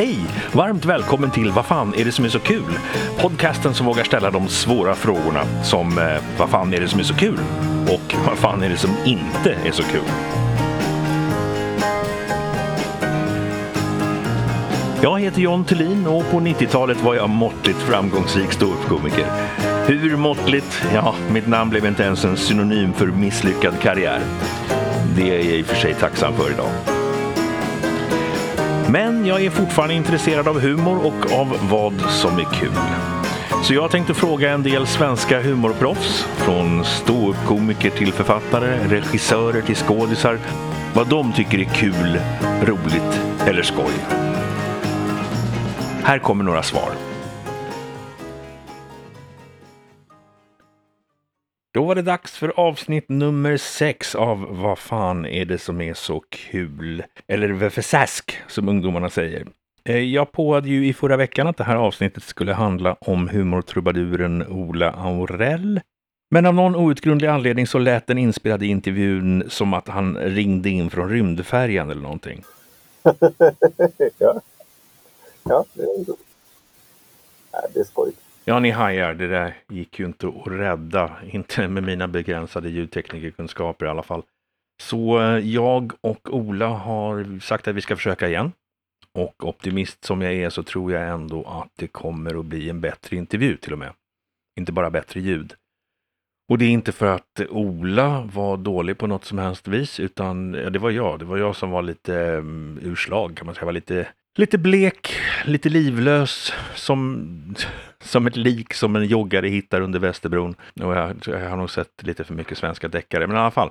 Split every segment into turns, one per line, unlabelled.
Hej! Varmt välkommen till Vad fan är det som är så kul? Podcasten som vågar ställa de svåra frågorna som eh, Vad fan är det som är så kul? Och Vad fan är det som inte är så kul? Jag heter John Thulin och på 90-talet var jag måttligt framgångsrik ståuppkomiker. Hur måttligt? Ja, mitt namn blev inte ens en synonym för misslyckad karriär. Det är jag i och för sig tacksam för idag. Men jag är fortfarande intresserad av humor och av vad som är kul. Så jag tänkte fråga en del svenska humorproffs, från ståuppkomiker till författare, regissörer till skådisar, vad de tycker är kul, roligt eller skoj. Här kommer några svar. Då var det dags för avsnitt nummer sex av Vad fan är det som är så kul? Eller Vefesask som ungdomarna säger. Eh, jag påade ju i förra veckan att det här avsnittet skulle handla om humortrubaduren Ola Aurell. Men av någon outgrundlig anledning så lät den inspelade intervjun som att han ringde in från rymdfärjan eller någonting.
ja. ja, det är roligt. Nej, det är skojigt.
Ja, ni hajar, det där gick ju inte att rädda, inte med mina begränsade ljudteknikerkunskaper i alla fall. Så eh, jag och Ola har sagt att vi ska försöka igen. Och optimist som jag är så tror jag ändå att det kommer att bli en bättre intervju till och med. Inte bara bättre ljud. Och det är inte för att Ola var dålig på något som helst vis, utan ja, det var jag. Det var jag som var lite um, urslag, kan man säga. Var lite Lite blek, lite livlös, som, som ett lik som en joggare hittar under Västerbron. Och jag, jag har nog sett lite för mycket svenska deckare, men i alla fall.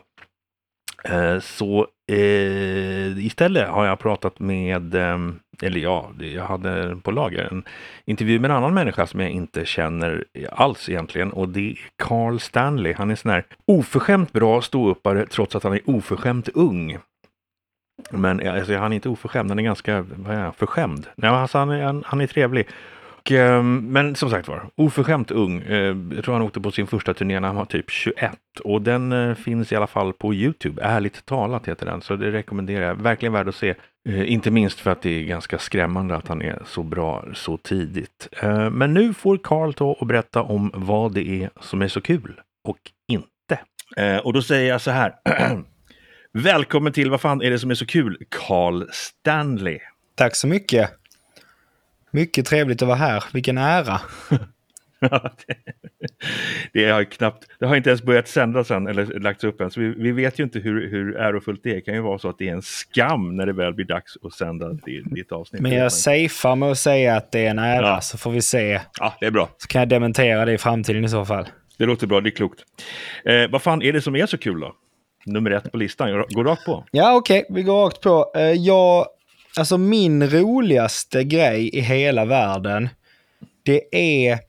Eh, så eh, istället har jag pratat med, eh, eller ja, jag hade på lager en intervju med en annan människa som jag inte känner alls egentligen och det är Carl Stanley. Han är sån här oförskämt bra ståuppare trots att han är oförskämt ung. Men alltså, han är inte oförskämd, han är ganska vad är, han, förskämd. Nej, alltså, han, är, han, han är trevlig. Och, ehm, men som sagt var, oförskämt ung. Eh, jag tror han åkte på sin första turné när han var typ 21. Och den eh, finns i alla fall på Youtube. Ärligt talat heter den. Så det rekommenderar jag. Verkligen värd att se. Eh, inte minst för att det är ganska skrämmande att han är så bra så tidigt. Men nu får Carl ta och berätta om vad det är som är så kul och inte. Och då säger jag så här. Välkommen till Vad fan är det som är så kul? Carl Stanley.
Tack så mycket. Mycket trevligt att vara här. Vilken ära.
det, har knappt, det har inte ens börjat sändas än eller lagts upp än. Så vi, vi, vet ju inte hur, hur ärofullt det är. Det kan ju vara så att det är en skam när det väl blir dags att sända ditt avsnitt.
Men jag safear med att säga att det är en ära ja. så får vi se.
Ja, det är bra.
Så kan jag dementera det i framtiden i så fall.
Det låter bra, det är klokt. Eh, vad fan är det som är så kul då? Nummer ett på listan. Gå rakt på.
Ja, okej. Okay. Vi går rakt på. Eh, jag, alltså min roligaste grej i hela världen, det är,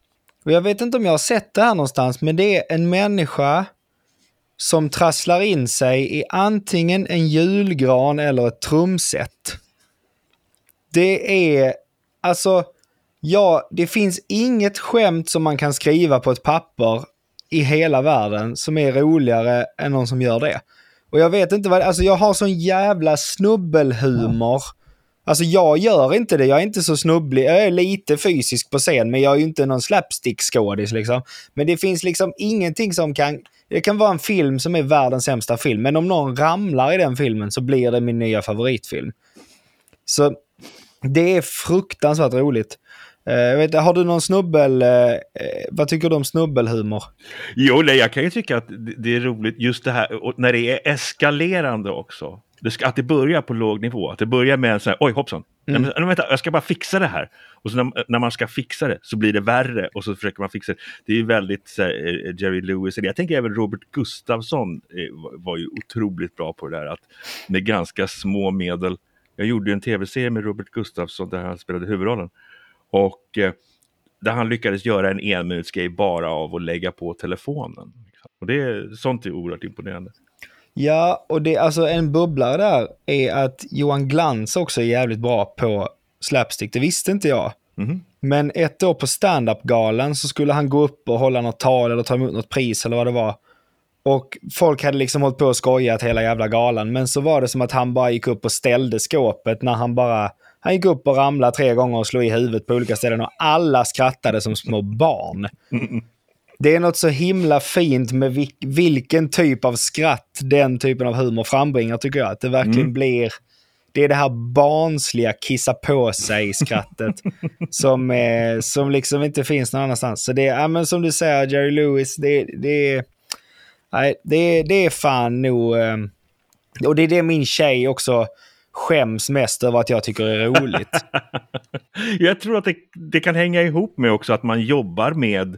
och jag vet inte om jag har sett det här någonstans, men det är en människa som trasslar in sig i antingen en julgran eller ett trumset. Det är, alltså, ja, det finns inget skämt som man kan skriva på ett papper i hela världen som är roligare än någon som gör det. Och jag vet inte vad, alltså jag har sån jävla snubbelhumor. Alltså jag gör inte det, jag är inte så snubblig. Jag är lite fysisk på scen, men jag är ju inte någon slapstick-skådis liksom. Men det finns liksom ingenting som kan... Det kan vara en film som är världens sämsta film, men om någon ramlar i den filmen så blir det min nya favoritfilm. Så det är fruktansvärt roligt. Eh, jag vet, har du någon snubbel... Eh, eh, vad tycker du om snubbelhumor?
Jo, nej, jag kan ju tycka att det är roligt just det här och när det är eskalerande också. Det ska, att det börjar på låg nivå. Att det börjar med en sån här, oj hoppsan, mm. nej, men, vänta, jag ska bara fixa det här. Och så när, när, man ska fixa det så blir det värre och så försöker man fixa det. Det är ju väldigt här, Jerry Lewis. Jag tänker även Robert Gustafsson var ju otroligt bra på det där. Att med ganska små medel. Jag gjorde en tv-serie med Robert Gustafsson där han spelade huvudrollen. Och eh, där han lyckades göra en enminutsgrej bara av att lägga på telefonen. Och det, sånt är oerhört imponerande.
Ja, och det, alltså en bubblare där är att Johan Glans också är jävligt bra på slapstick. Det visste inte jag. Mm. Men ett år på standup-galan så skulle han gå upp och hålla något tal eller ta emot något pris eller vad det var. Och folk hade liksom hållit på och skojat hela jävla galan. Men så var det som att han bara gick upp och ställde skåpet när han bara Han gick upp och ramlade tre gånger och slog i huvudet på olika ställen och alla skrattade som små barn. Det är något så himla fint med vil vilken typ av skratt den typen av humor frambringar tycker jag. Att det verkligen
Mm.
blir... Det är det här barnsliga kissa på sig-skrattet som, eh, som liksom inte finns någon annanstans. Så det är, ja, men som du säger, Jerry Lewis, det, det, är- nej, det, det är fan nog... Eh, och det är det min tjej också skäms mest över att jag tycker är roligt.
Jag tror att det, det kan hänga ihop med också att man jobbar med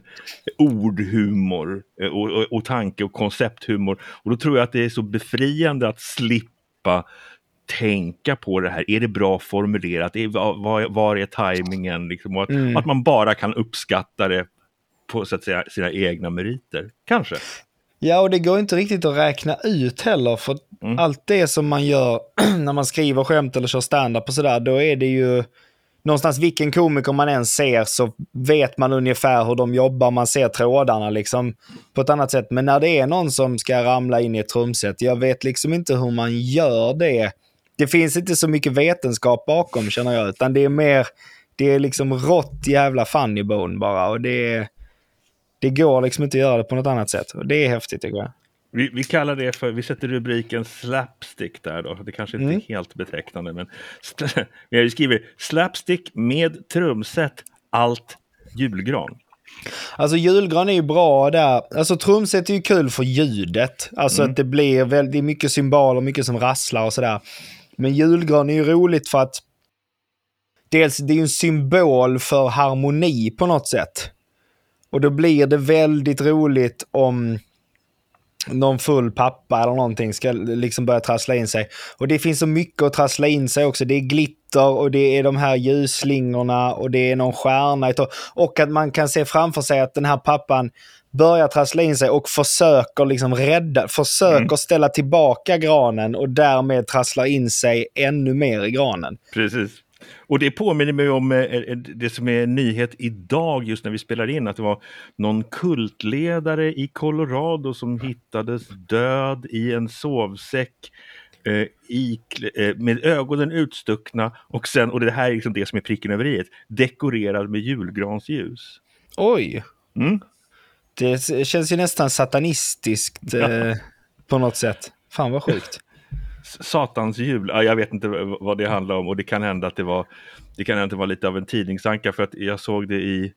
ordhumor eh, och, och, och tanke och koncepthumor. Och då tror jag att det är så befriande att slippa tänka på det här. Är det bra formulerat? Är, var, var är tajmingen? Liksom, att,
Mm.
att man bara kan uppskatta det på så att säga, sina egna meriter. Kanske.
Ja, och det går inte riktigt att räkna ut heller. För
Mm.
allt det som man gör när man skriver skämt eller kör stand-up och sådär, då är det ju någonstans vilken komiker man än ser så vet man ungefär hur de jobbar. Man ser trådarna liksom på ett annat sätt. Men när det är någon som ska ramla in i ett trumset, jag vet liksom inte hur man gör det. Det finns inte så mycket vetenskap bakom känner jag, utan det är mer, det är liksom rått jävla funny bone bara. Och det är, det går liksom inte att göra det på något annat sätt. Och det är häftigt tycker jag.
Vi, vi kallar det för, vi sätter rubriken slapstick där då. Det kanske inte
Mm.
är helt betecknande men vi skriver slapstick med trumset, allt julgran.
Alltså julgran är ju bra där. Alltså trumset är ju kul för ljudet. Alltså
Mm.
att det blir väldigt mycket symboler, mycket som rasslar och sådär. Men julgran är ju roligt för att dels det är ju en symbol för harmoni på något sätt. Och då blir det väldigt roligt om någon full pappa eller någonting ska liksom börja trassla in sig. Och det finns så mycket att trassla in sig också. Det är glitter och det är de här ljusslingorna och det är någon stjärna. Och att man kan se framför sig att den här pappan börjar trassla in sig och försöker liksom rädda, försöker
Mm.
ställa tillbaka granen och därmed trasslar in sig ännu mer i granen.
Precis. Och det påminner mig om eh, eh, det som är en nyhet idag just när vi spelar in, att det var någon kultledare i Colorado som hittades död i en sovsäck eh, i, eh, med ögonen utstuckna och sen, och det här är liksom det som är pricken över i, dekorerad med julgransljus.
Oj!
Mm.
Det känns ju nästan satanistiskt eh, på något sätt. Fan vad sjukt.
Satans jul, ja, jag vet inte vad det handlar om. Och det kan hända att det var, det kan hända att det var lite av en tidningsanka. För att jag såg det i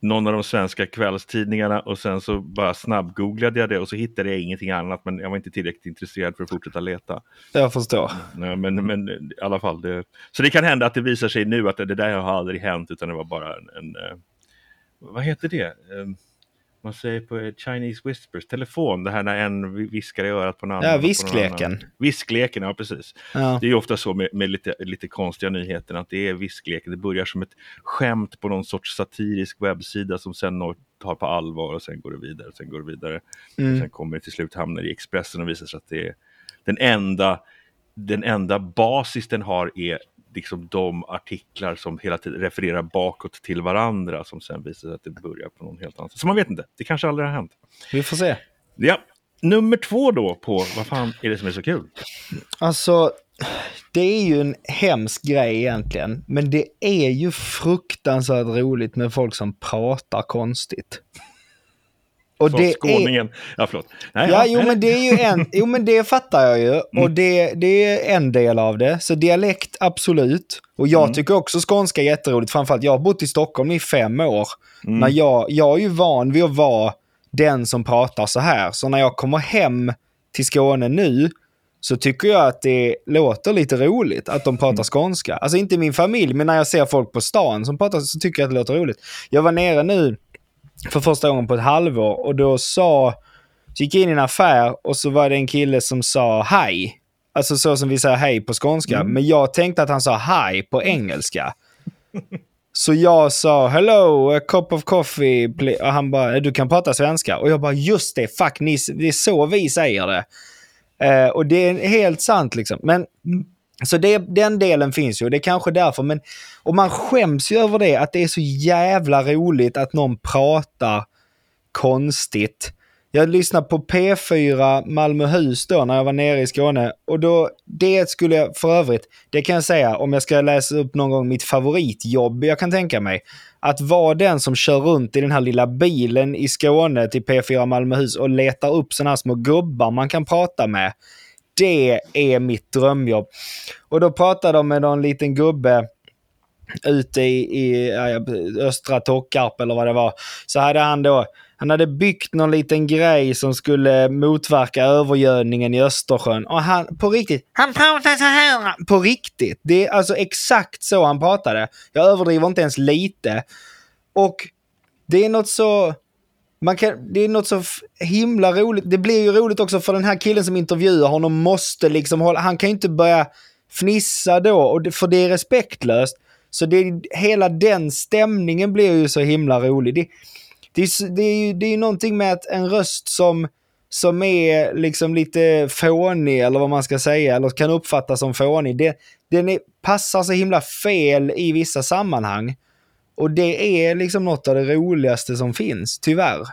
någon av de svenska kvällstidningarna. Och sen så bara snabbgooglade jag det. Och så hittade jag ingenting annat. Men jag var inte tillräckligt intresserad för att fortsätta leta.
Jag förstår.
Nej, Men, men i alla fall, det, så det kan hända att det visar sig nu att det, där har aldrig hänt. Utan det var bara en, en eh, vad heter det? Man säger på eh, Chinese Whispers, telefon, det här när en viskar i örat på en annan.
Ja,
och
viskleken.
Viskleken, ja precis.
Ja.
Det är ju ofta så med, med lite, lite konstiga nyheter att det är viskleken. Det börjar som ett skämt på någon sorts satirisk webbsida som sen tar på allvar och sen går det vidare, sen går det vidare.
Mm.
Sen kommer det till slut hamnar i Expressen och visar sig att det är den enda, den enda basis den har är liksom de artiklar som hela tiden refererar bakåt till varandra som sen visar sig att det börjar på någon helt annan. Så man vet inte, det kanske aldrig har hänt.
Vi får se.
Ja, nummer två då på vad fan är det som är så kul?
Alltså, det är ju en hemsk grej egentligen. Men det är ju fruktansvärt roligt med folk som pratar konstigt. Och
Så
det är...
skåningen. Ja, förlåt. Nej,
Ja,
ja,
jo men det är ju en, jo men det fattar jag ju. Och det, det är en del av det. Så dialekt, absolut. Och jag
Mm.
tycker också skånska är jätteroligt. Framförallt, jag har bott i Stockholm i fem år.
Mm.
När jag, jag är ju van vid att vara den som pratar så här. Så när jag kommer hem till Skåne nu så tycker jag att det låter lite roligt att de pratar skånska. Alltså inte min familj, men när jag ser folk på stan som pratar så tycker jag att det låter roligt. Jag var nere nu för första gången på ett halvår och då sa, så gick jag in i en affär och så var det en kille som sa hej. Alltså så som vi säger hej på skånska.
Mm.
Men jag tänkte att han sa hej på engelska. Så jag sa hello, a cup of coffee. pl-" Och han bara, du kan prata svenska. Och jag bara, just det, fuck, ni, det är så vi säger det. Eh, och det är helt sant liksom. Men, så det, den delen finns ju, det är kanske därför. Men, och man skäms ju över det, att det är så jävla roligt att någon pratar konstigt. jag lyssnade på P4 Malmöhus då när jag var nere i Skåne. Och då, det skulle jag för övrigt, det kan jag säga om jag ska läsa upp någon gång mitt favoritjobb jag kan tänka mig. Att vara den som kör runt i den här lilla bilen i Skåne till P4 Malmöhus och letar upp sådana här små gubbar man kan prata med. Det är mitt drömjobb. Och då pratade de med någon liten gubbe ute i, i ja, östra Tockarp eller vad det var. Så hade han då han hade byggt någon liten grej som skulle motverka övergödningen i Östersjön. Och han, på riktigt, han pratade så här. På riktigt. Det är alltså exakt så han pratade. Jag överdriver inte ens lite. Och det är något så... Man kan, det är något så himla roligt. Det blir ju roligt också för den här killen som intervjuar honom måste liksom hålla... Han kan ju inte börja fnissa då, och det, för det är respektlöst. Så det, hela den stämningen blir ju så himla rolig. Det, det, är, det, är ju, det är någonting med att en röst som, som är liksom lite fånig, eller vad man ska säga, eller kan uppfattas som fånig, det, den är, passar så himla fel i vissa sammanhang. Och det är liksom något av det roligaste som finns, tyvärr.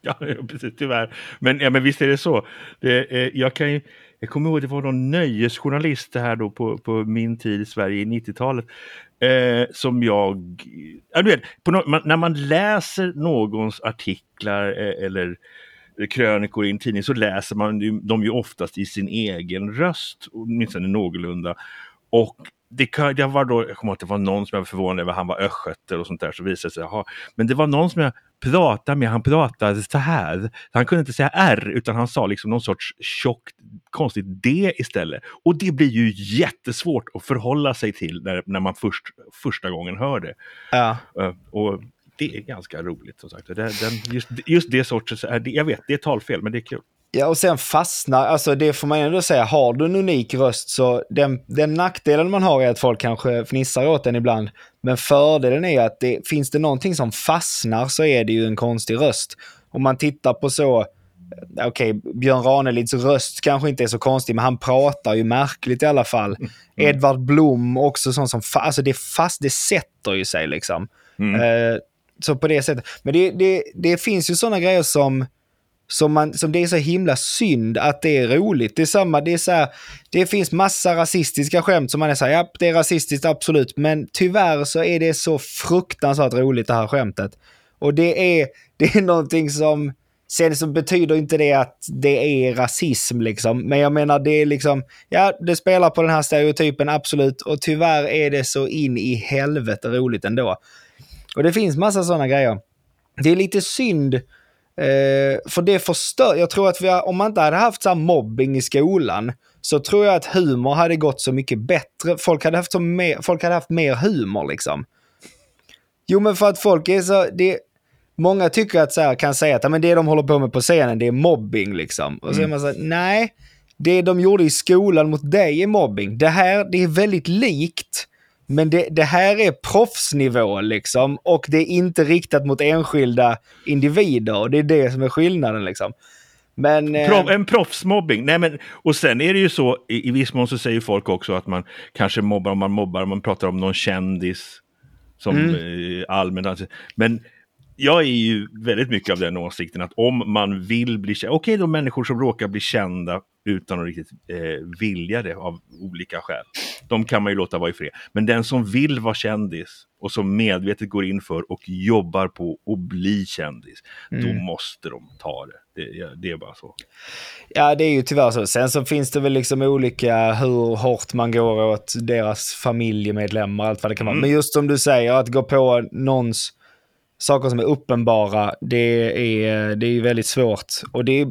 Ja, precis, tyvärr. Men, ja, men visst är det så. Det, eh, jag, kan ju, jag kommer ihåg att det var någon nöjesjournalist här då på, på min tid i Sverige i 90-talet Eh, som jag... Ja, du vet, no man, när man läser någons artiklar eh, eller krönikor i en tidning så läser man dem ju oftast i sin egen röst, åtminstone någorlunda. Och det, det var då, jag kommer ihåg att det var någon som jag var förvånad över, han var östgöte och sånt där, så visade det sig, aha, men det var någon som jag pratade med, han pratade så här. Han kunde inte säga R, utan han sa liksom någon sorts tjockt, konstigt D istället. Och det blir ju jättesvårt att förhålla sig till när, när man först, första gången hör det.
Ja.
Uh, och det är ganska roligt som sagt. Det, den, just, just det sortens, jag vet, det är talfel, men det är kul.
Ja, och sen fastnar, alltså det får man ändå säga, har du en unik röst så den, den nackdelen man har är att folk kanske fnissar åt den ibland. Men fördelen är att det, finns det någonting som fastnar så är det ju en konstig röst. Om man tittar på så, okej, okay, Björn Ranelids röst kanske inte är så konstig, men han pratar ju märkligt i alla fall. Mm. Edvard Blom också sån som, alltså det, fast, det sätter ju sig liksom. Mm. Uh, så på det sättet. Men det, det, det finns ju sådana grejer som som, man, som det är så himla synd att det är roligt. Det är samma, det är så här, det finns massa rasistiska skämt som man är så här, ja det är rasistiskt absolut, men tyvärr så är det så fruktansvärt roligt det här skämtet. Och det är, det är någonting som, sen så betyder inte det att det är rasism liksom, men jag menar det är liksom, ja det spelar på den här stereotypen absolut, och tyvärr är det så in i helvete roligt ändå. Och det finns massa sådana grejer. Det är lite synd Eh, för det förstör, jag tror att vi har, om man inte hade haft så mobbing i skolan så tror jag att humor hade gått så mycket bättre. Folk hade haft, så mer, folk hade haft mer humor liksom. Jo men för att folk är så, det, många tycker att så här, kan säga att men det de håller på med på scenen det är mobbing liksom. Och så mm. är man så här, nej, det de gjorde i skolan mot dig är mobbing. Det här, det är väldigt likt. Men det, det, här är proffsnivå liksom och det är inte riktat mot enskilda individer. Och det är det som är skillnaden liksom. Men,
eh... En proffsmobbing. Nej, men, och sen är det ju så, i, i viss mån så säger folk också att man kanske mobbar om man mobbar, man pratar om någon kändis som mm. eh, allmänt. Men jag är ju väldigt mycket av den åsikten att om man vill bli känd, okej okay, då människor som råkar bli kända utan att riktigt eh, vilja det av olika skäl, de kan man ju låta vara i fred. Men den som vill vara kändis och som medvetet går in för och jobbar på att bli kändis, mm. då måste de ta det. Det, det, är bara så.
Ja, det är ju tyvärr så. Sen så finns det väl liksom olika hur hårt man går åt deras familjemedlemmar, allt vad det kan vara. Mm. Men just som du säger, att gå på någons saker som är uppenbara, det är, det är väldigt svårt. Och det är,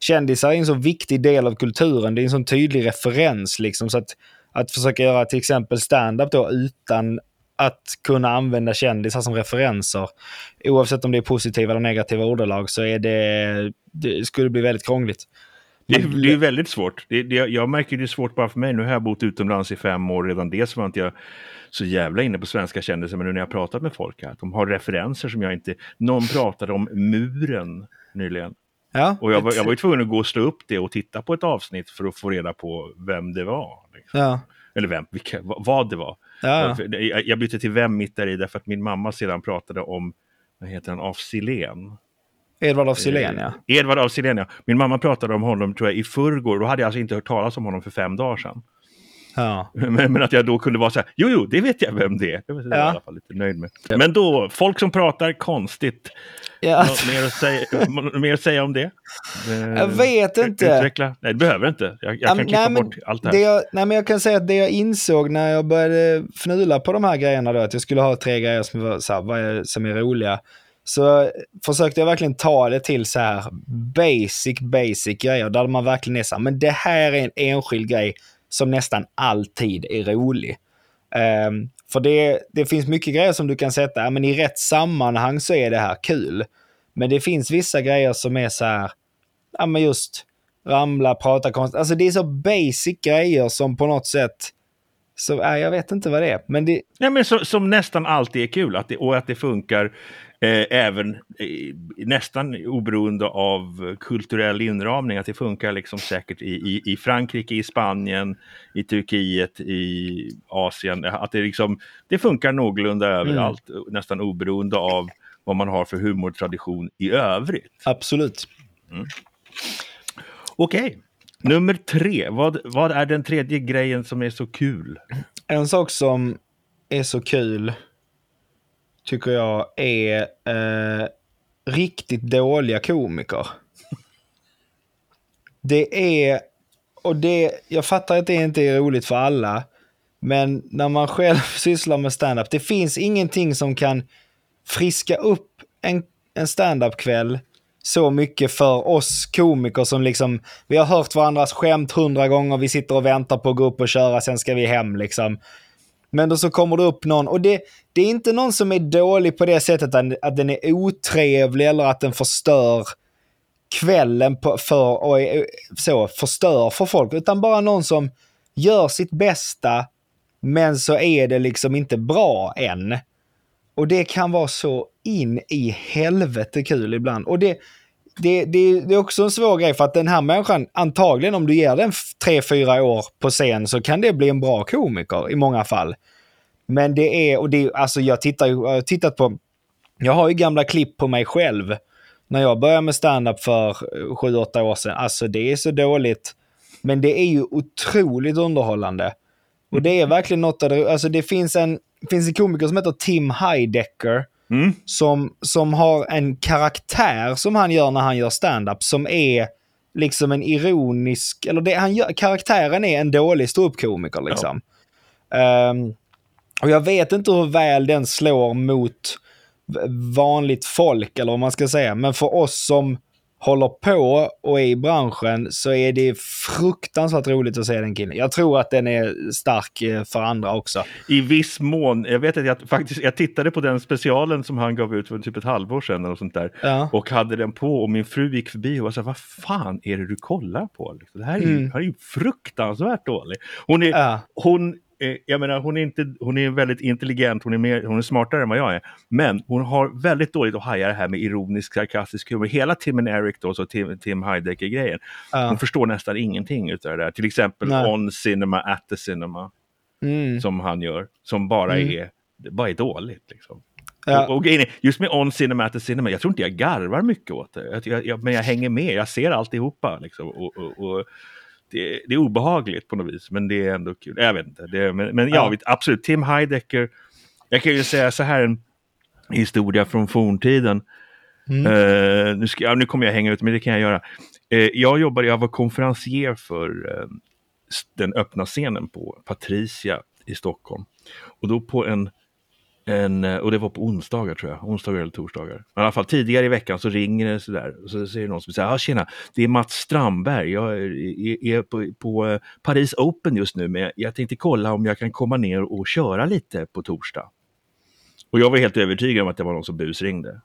kändisar är en så viktig del av kulturen, det är en sån tydlig referens liksom. Så att, att försöka göra till exempel stand-up då utan att kunna använda kändisar som referenser, oavsett om det är positiva eller negativa ordalag, så är det, det skulle bli väldigt krångligt.
Det, det är väldigt svårt. Det, det, jag märker det är svårt bara för mig. Nu har jag bott utomlands i fem år. Redan det var inte jag så jävla inne på svenska kändisar, men nu när jag pratat med folk här, de har referenser som jag inte... Någon pratade om muren nyligen. Ja, och jag var, jag var ju tvungen att gå och slå upp det och titta på ett avsnitt för att få reda på vem det var. Liksom. Ja. Eller vem, vilka, vad det var. Ja. Jag, jag bytte till vem mitt där i därför att min mamma sedan pratade om, vad heter han, af Silén.
Edvard af Sillén, ja.
Edvard af Sillén, ja. Min mamma pratade om honom tror jag i förrgår. Då hade jag alltså inte hört talas om honom för fem dagar sedan.
ja.
Men, men att jag då kunde vara så här, jo, jo, det vet jag vem det är. Det var jag i alla fall lite nöjd med. Men då, folk som pratar konstigt.
ja.
Något mer att säga, mer att säga om det? Eh,
Jag vet inte.
Utveckla? Nej, det behöver inte. Jag, jag
Ja,
kan
men-
klippa
nej, men
bort allt det
Det
här.
jag, nej, men jag kan säga att det jag insåg när jag började fnula på de här grejerna då, att jag skulle ha tre grejer som, var, så här, vad är, som är roliga, så eh, försökte jag verkligen ta det till så här basic, basic grejer, där man verkligen är så här, men det här är en enskild grej som nästan alltid är rolig. Um, för det, det finns mycket grejer som du kan sätta, men i rätt sammanhang så är det här kul. Men det finns vissa grejer som är så här, ja men just ramla, prata konstigt. Alltså det är så basic grejer som på något sätt, så, äh, jag vet inte vad det är. Men det,
Nej, men så, som nästan alltid är kul att det, och att det funkar eh, även eh, nästan oberoende av kulturell inramning. Att det funkar liksom säkert i, i, i Frankrike, i Spanien, i Turkiet, i Asien. Att det, liksom, det funkar någorlunda överallt, nästan oberoende av vad man har för humortradition i övrigt.
absolut.
Okej, nummer tre. Vad, vad är den tredje grejen som är så kul?
En sak som är så kul, tycker jag, är eh, riktigt dåliga komiker. Det är, och det, jag fattar att det inte är roligt för alla, men när man själv sysslar med stand-up, det finns ingenting som kan friska upp en, en stand-up-kväll så mycket för oss komiker som liksom, vi har hört varandras skämt hundra gånger, vi sitter och väntar på att gå upp och köra, sen ska vi hem liksom. Men då så kommer det upp någon, och det, det är inte någon som är dålig på det sättet att, att den är otrevlig eller att den förstör kvällen på, för, och är, så, förstör för folk, utan bara någon som gör sitt bästa, men så är det liksom inte bra än. Och det kan vara så in i helvete kul ibland. Och det, det, det, det är också en svår grej för att den här människan, antagligen om du ger den f- tre, fyra år på scen så kan det bli en bra komiker i många fall. Men det är, och det, alltså jag tittar ju, jag har tittat på, jag har ju gamla klipp på mig själv när jag började med stand-up för eh, sju, åtta år sedan. Alltså det är så dåligt. Men det är ju otroligt underhållande. Och det är verkligen något av det, alltså det finns en, finns en komiker som heter Tim Heidecker
Mm?
som, som har en karaktär som han gör när han gör stand-up som är liksom en ironisk, eller det han gör, karaktären är en dålig ståuppkomiker liksom. Ehm, och jag vet inte hur väl den slår mot vanligt folk, eller vad man ska säga, men för oss som håller på och är i branschen så är det fruktansvärt roligt att se den killen. Jag tror att den är stark eh, för andra också.
I viss mån. Jag vet att jag faktiskt jag tittade på den specialen som han gav ut för typ ett halvår sedan och sånt där.
Ja.
Och hade den på och min fru gick förbi och sa vad fan är det du kollar på? Liksom, Det här är
Mm.
här är ju fruktansvärt dålig. Hon är,
Ja.
hon, jag menar, hon är, inte, hon är väldigt intelligent, hon är, mer, hon är smartare än vad jag är. Men hon har väldigt dåligt att haja det här med ironisk, sarkastisk humor. Hela Tim and Eric då, så Tim, Tim Heidecker-grejen.
Ja.
Hon förstår nästan ingenting utav det där. Till exempel
Nej.
On Cinema, At the Cinema
Mm.
som han gör, som bara,
Mm.
är, bara är dåligt. Liksom.
Ja.
Och, och just med On Cinema at the Cinema, jag tror inte jag garvar mycket åt det. Jag, jag, men jag hänger med, jag ser alltihopa. Liksom, och, och, och det, det är obehagligt på något vis, men det är ändå kul. Jag vet inte. Det, men, men ja,
Ja.
absolut. Tim Heidecker. Jag kan ju säga så här en historia från forntiden.
Mm.
Eh, nu, ska, ja, nu kommer jag hänga ut, men det kan jag göra. Eh, jag jobbade, jag var konferencier för s- den öppna scenen på Patricia i Stockholm. Och då på en, en, eh, och det var på onsdagar tror jag, onsdagar eller torsdagar. Men I alla fall tidigare i veckan så ringer det sådär och så säger någon som säger, ja tjena, det är Mats Strandberg, jag är, är, på, på eh, Paris Open just nu, men jag tänkte kolla om jag kan komma ner och köra lite på torsdag. Och jag var helt övertygad om att det var någon som busringde.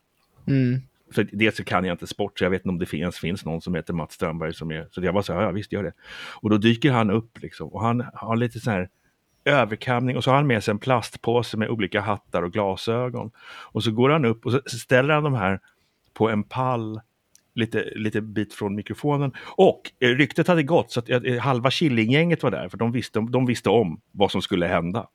Mm.
För dels så kan jag inte sport, så jag vet inte om det ens finns någon som heter Mats Strandberg som är... Så jag bara så här, ja visst gör det. Och då dyker han upp liksom och han har lite så här överkamning och så har han med sig en plastpåse med olika hattar och glasögon. Och så går han upp och så ställer han de här på en pall lite, lite bit från mikrofonen. Och eh, ryktet hade gått så att eh, halva Killinggänget var där för de visste, de visste om vad som skulle hända.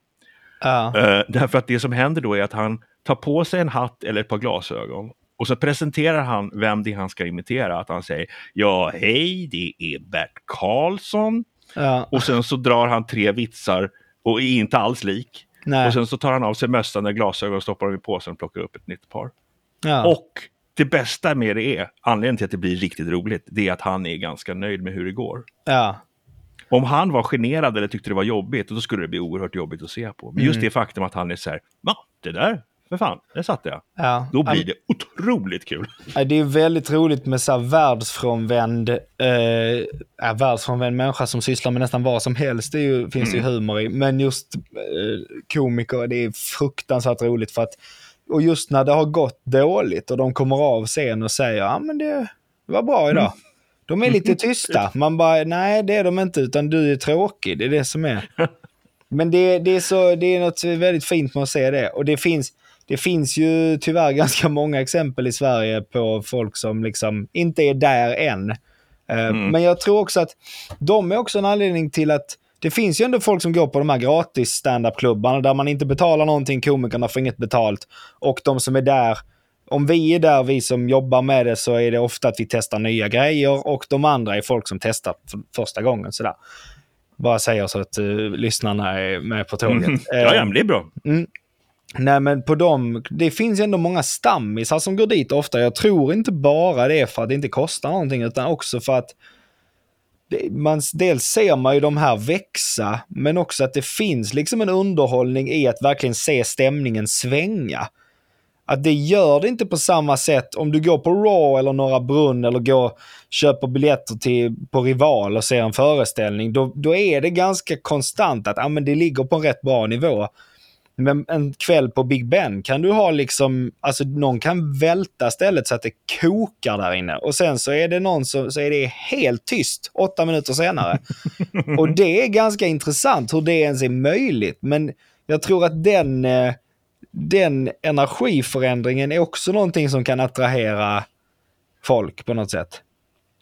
Ja.
Eh, därför att det som händer då är att han tar på sig en hatt eller ett par glasögon Och så presenterar han vem det är han ska imitera. Att han säger ja, hej, det är Bert Karlsson.
Ja,
Och sen så drar han tre vitsar och är inte alls lik.
nej.
Och sen så tar han av sig mössan och glasögon och stoppar dem i påsen och plockar upp ett nytt par.
ja.
Och det bästa med det är, anledningen till att det blir riktigt roligt, det är att han är ganska nöjd med hur det går.
ja.
Om han var generad eller tyckte det var jobbigt, då skulle det bli oerhört jobbigt att se på. Men just det faktum att han är så här, det där, för fan, där satte jag.
ja.
Då blir det otroligt kul.
Det är väldigt roligt med så här världsfrånvänd, eh, ja, världsfrånvänd människa som sysslar med nästan vad som helst. Det ju, finns det ju humor i. Men just eh, komiker, det är fruktansvärt roligt för att, och just när det har gått dåligt och de kommer av scen och säger, ja men det, det var bra idag. De är lite tysta. Man bara, nej det är de inte, utan du är tråkig. Det är det som är. Men det, det, är så, det är något väldigt fint med att se det. Och det finns, det finns ju tyvärr ganska många exempel i Sverige på folk som liksom inte är där än. Eh, Men jag tror också att de är också en anledning till att det finns ju ändå folk som går på de här gratis standup-klubbarna där man inte betalar någonting, komikerna får inget betalt. Och de som är där, om vi är där, vi som jobbar med det, så är det ofta att vi testar nya grejer och de andra är folk som testar för första gången. Sådär. Bara säger så att uh, lyssnarna är med på tåget.
Ja,
Eh,
ja, men det är bra.
Nej men på dem, det finns ändå många stammisar som går dit ofta. Jag tror inte bara det är för att det inte kostar någonting utan också för att man, dels ser man ju de här växa men också att det finns liksom en underhållning i att verkligen se stämningen svänga. Att det gör det inte på samma sätt om du går på Raw eller Norra Brunn eller går köper biljetter till, på Rival och ser en föreställning. Då, då är det ganska konstant att ah, men det ligger på en rätt bra nivå. Men en kväll på Big Ben kan du ha liksom, alltså någon kan välta stället så att det kokar där inne. Och sen så är det någon som, så är det helt tyst åtta minuter senare. Och det är ganska intressant hur det ens är möjligt. Men jag tror att den, eh, den energiförändringen är också någonting som kan attrahera folk på något sätt.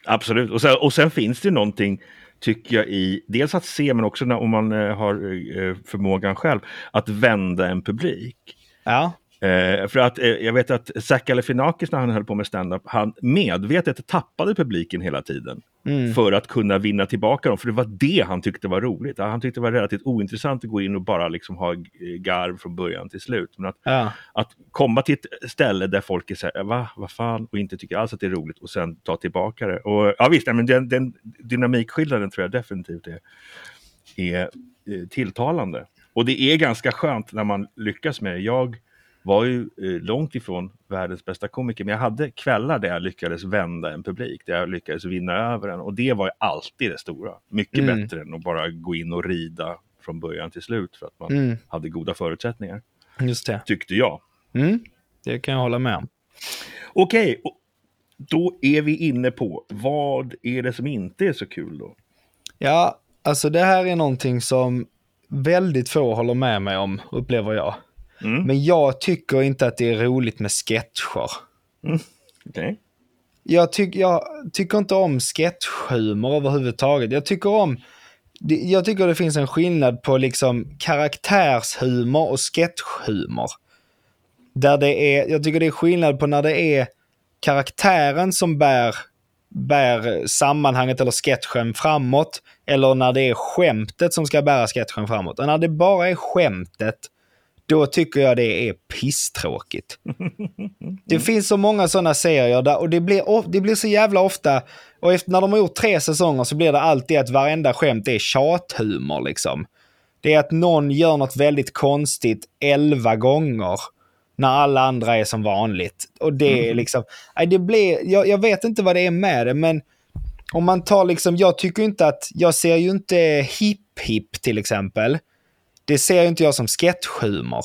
Absolut. Och sen, och sen finns det någonting, tycker jag, i dels att se, men också när, om man eh, har eh, eh förmågan själv, att vända en publik.
Ja,
Eh, för att eh, jag vet att Zac Galifianakis när han höll på med stand-up, han medvetet tappade publiken hela tiden.
Mm.
För att kunna vinna tillbaka dem, för det var det han tyckte var roligt. Han tyckte det var relativt ointressant att gå in och bara liksom ha garv från början till slut. Men att,
ja,
att komma till ett ställe där folk är så här, va, vad fan, och inte tycker alls att det är roligt och sen ta tillbaka det. Och ja visst, nej, men den, den dynamikskillnaden tror jag definitivt är, är eh, tilltalande. Och det är ganska skönt när man lyckas med det. Jag var ju eh, långt ifrån världens bästa komiker, men jag hade kvällar där jag lyckades vända en publik, där jag lyckades vinna över den. Och det var ju alltid det stora. Mycket
Mm.
bättre än att bara gå in och rida från början till slut för att man
Mm.
hade goda förutsättningar,
just det.
tyckte jag.
Mm. Det kan jag hålla med om.
Okej, och då är vi inne på vad är det som inte är så kul då?
Ja, alltså det här är någonting som väldigt få håller med mig om, upplever jag.
Mm.
Men jag tycker inte att det är roligt med sketcher.
Okej.
Jag, tyck, jag tycker inte om sketchhumor överhuvudtaget. Jag tycker om... Jag tycker det finns en skillnad på liksom karaktärshumor och sketchhumor. Där det är, jag tycker det är skillnad på när det är karaktären som bär, bär sammanhanget eller sketchen framåt. Eller när det är skämtet som ska bära sketchen framåt. Och när det bara är skämtet, då tycker jag det är pisstråkigt. Det finns så många sådana serier där, och det blir, det blir så jävla ofta, och efter, när de har gjort tre säsonger så blir det alltid att varenda skämt är tjathumor liksom. Det är att någon gör något väldigt konstigt elva gånger när alla andra är som vanligt. Och det är liksom, nej, det blir, jag, jag vet inte vad det är med det, men om man tar liksom, jag tycker inte att, jag ser ju inte hipp-hipp till exempel. Det ser ju inte jag som sketchhumor.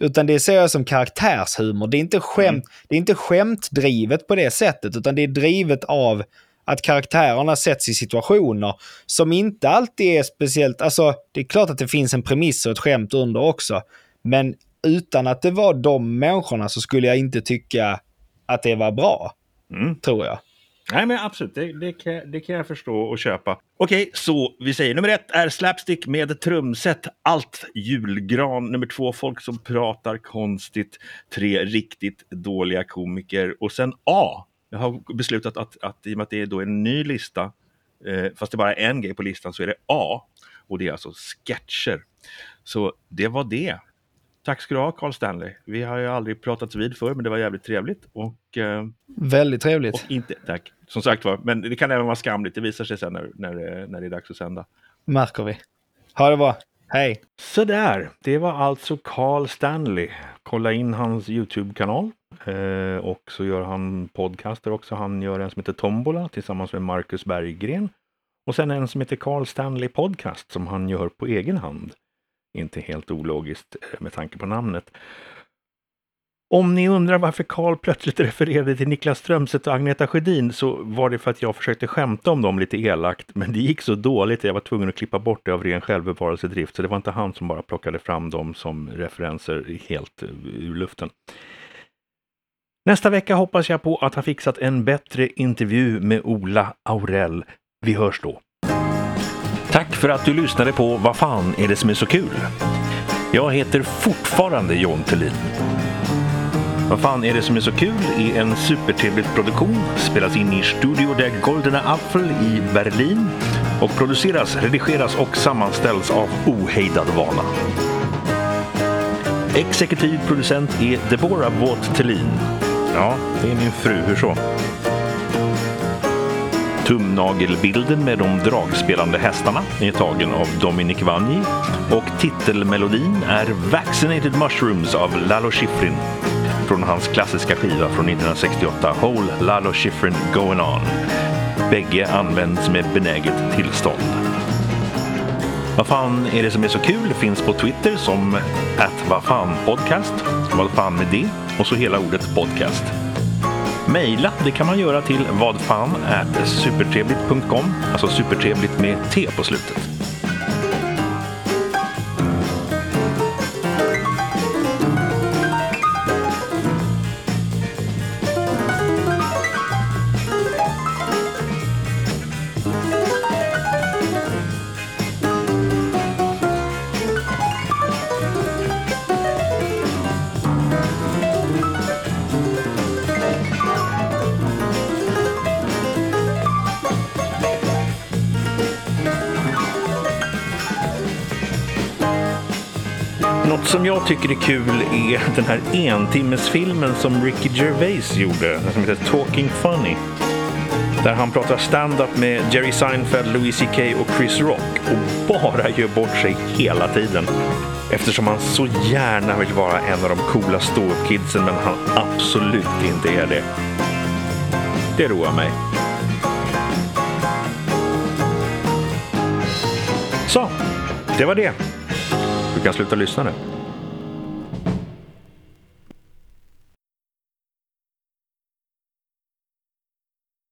Utan det ser jag som karaktärshumor. Det är, inte skämt, det är inte skämtdrivet på det sättet, utan det är drivet av att karaktärerna sätts i situationer som inte alltid är speciellt... Alltså, det är klart att det finns en premiss och ett skämt under också. Men utan att det var de människorna så skulle jag inte tycka att det var bra,
Mm.
tror jag.
Nej, men absolut. Det, det, kan, det kan jag förstå och köpa. Okej, så vi säger nummer ett är slapstick med trumset. Allt julgran. Nummer två, folk som pratar konstigt. Tre, riktigt dåliga komiker. Och sen A. Jag har beslutat att, att i och med att det är då en ny lista, eh, fast det bara är en grej på listan, så är det A. Och det är alltså sketcher. Så det var det. Tack ska du ha Carl Stanley. Vi har ju aldrig pratat vid förr, men det var jävligt trevligt. Och, eh,
Väldigt trevligt.
och inte, tack. Som sagt var, men det kan även vara skamligt. Det visar sig sen när, när, det- när det är dags att sända.
Märker vi. Ha det bra. Hej.
Sådär, det var alltså Carl Stanley. Kolla in hans YouTube-kanal. Eh, och så gör han podcaster också. Han gör en som heter Tombola tillsammans med Marcus Berggren. Och sen en som heter Carl Stanley Podcast som han gör på egen hand. Inte helt ologiskt eh, med tanke på namnet. Om ni undrar varför Carl plötsligt refererade till Niklas Strömstedt och Agneta Sjödin så var det för att jag försökte skämta om dem lite elakt, men det gick så dåligt att jag var tvungen att klippa bort det av ren självbevarelsedrift, så det var inte han som bara plockade fram dem som referenser helt eh, ur luften. Nästa vecka hoppas jag på att ha fixat en bättre intervju med Ola Aurell. Vi hörs då. Tack för att du lyssnade på Vad fan är det som är så kul? Jag heter fortfarande John Thelin. Vad fan är det som är så kul är en supertrevlig produktion, spelas in i Studio der Goldene Apfel i Berlin och produceras, redigeras och sammanställs av Ohejdad Vana. Exekutiv producent är Deborah Vaught Thelin. Ja, det är min fru, hur så? Tumnagelbilden med de dragspelande hästarna är tagen av Dominic Vanji och titelmelodin är Vaccinated Mushrooms av Lalo Schifrin från hans klassiska skiva från 1968 Whole Lalo Schifrin Going On. Bägge används med benäget tillstånd. Vad fan är det som är så kul finns på Twitter som att vad fan podcast. Vad fan med det? Och så hela ordet podcast. Mejla, det kan man göra till vadfan supertrevligt.com, alltså supertrevligt med T på slutet. Som jag tycker är kul är den här entimmesfilmen som Ricky Gervais gjorde, som heter Talking Funny. Där han pratar stand-up med Jerry Seinfeld, Louis CK och Chris Rock och bara gör bort sig hela tiden. Eftersom han så gärna vill vara en av de coola ståkidsen men han absolut inte är det. Det roar mig. Så, det var det. Du kan sluta lyssna nu.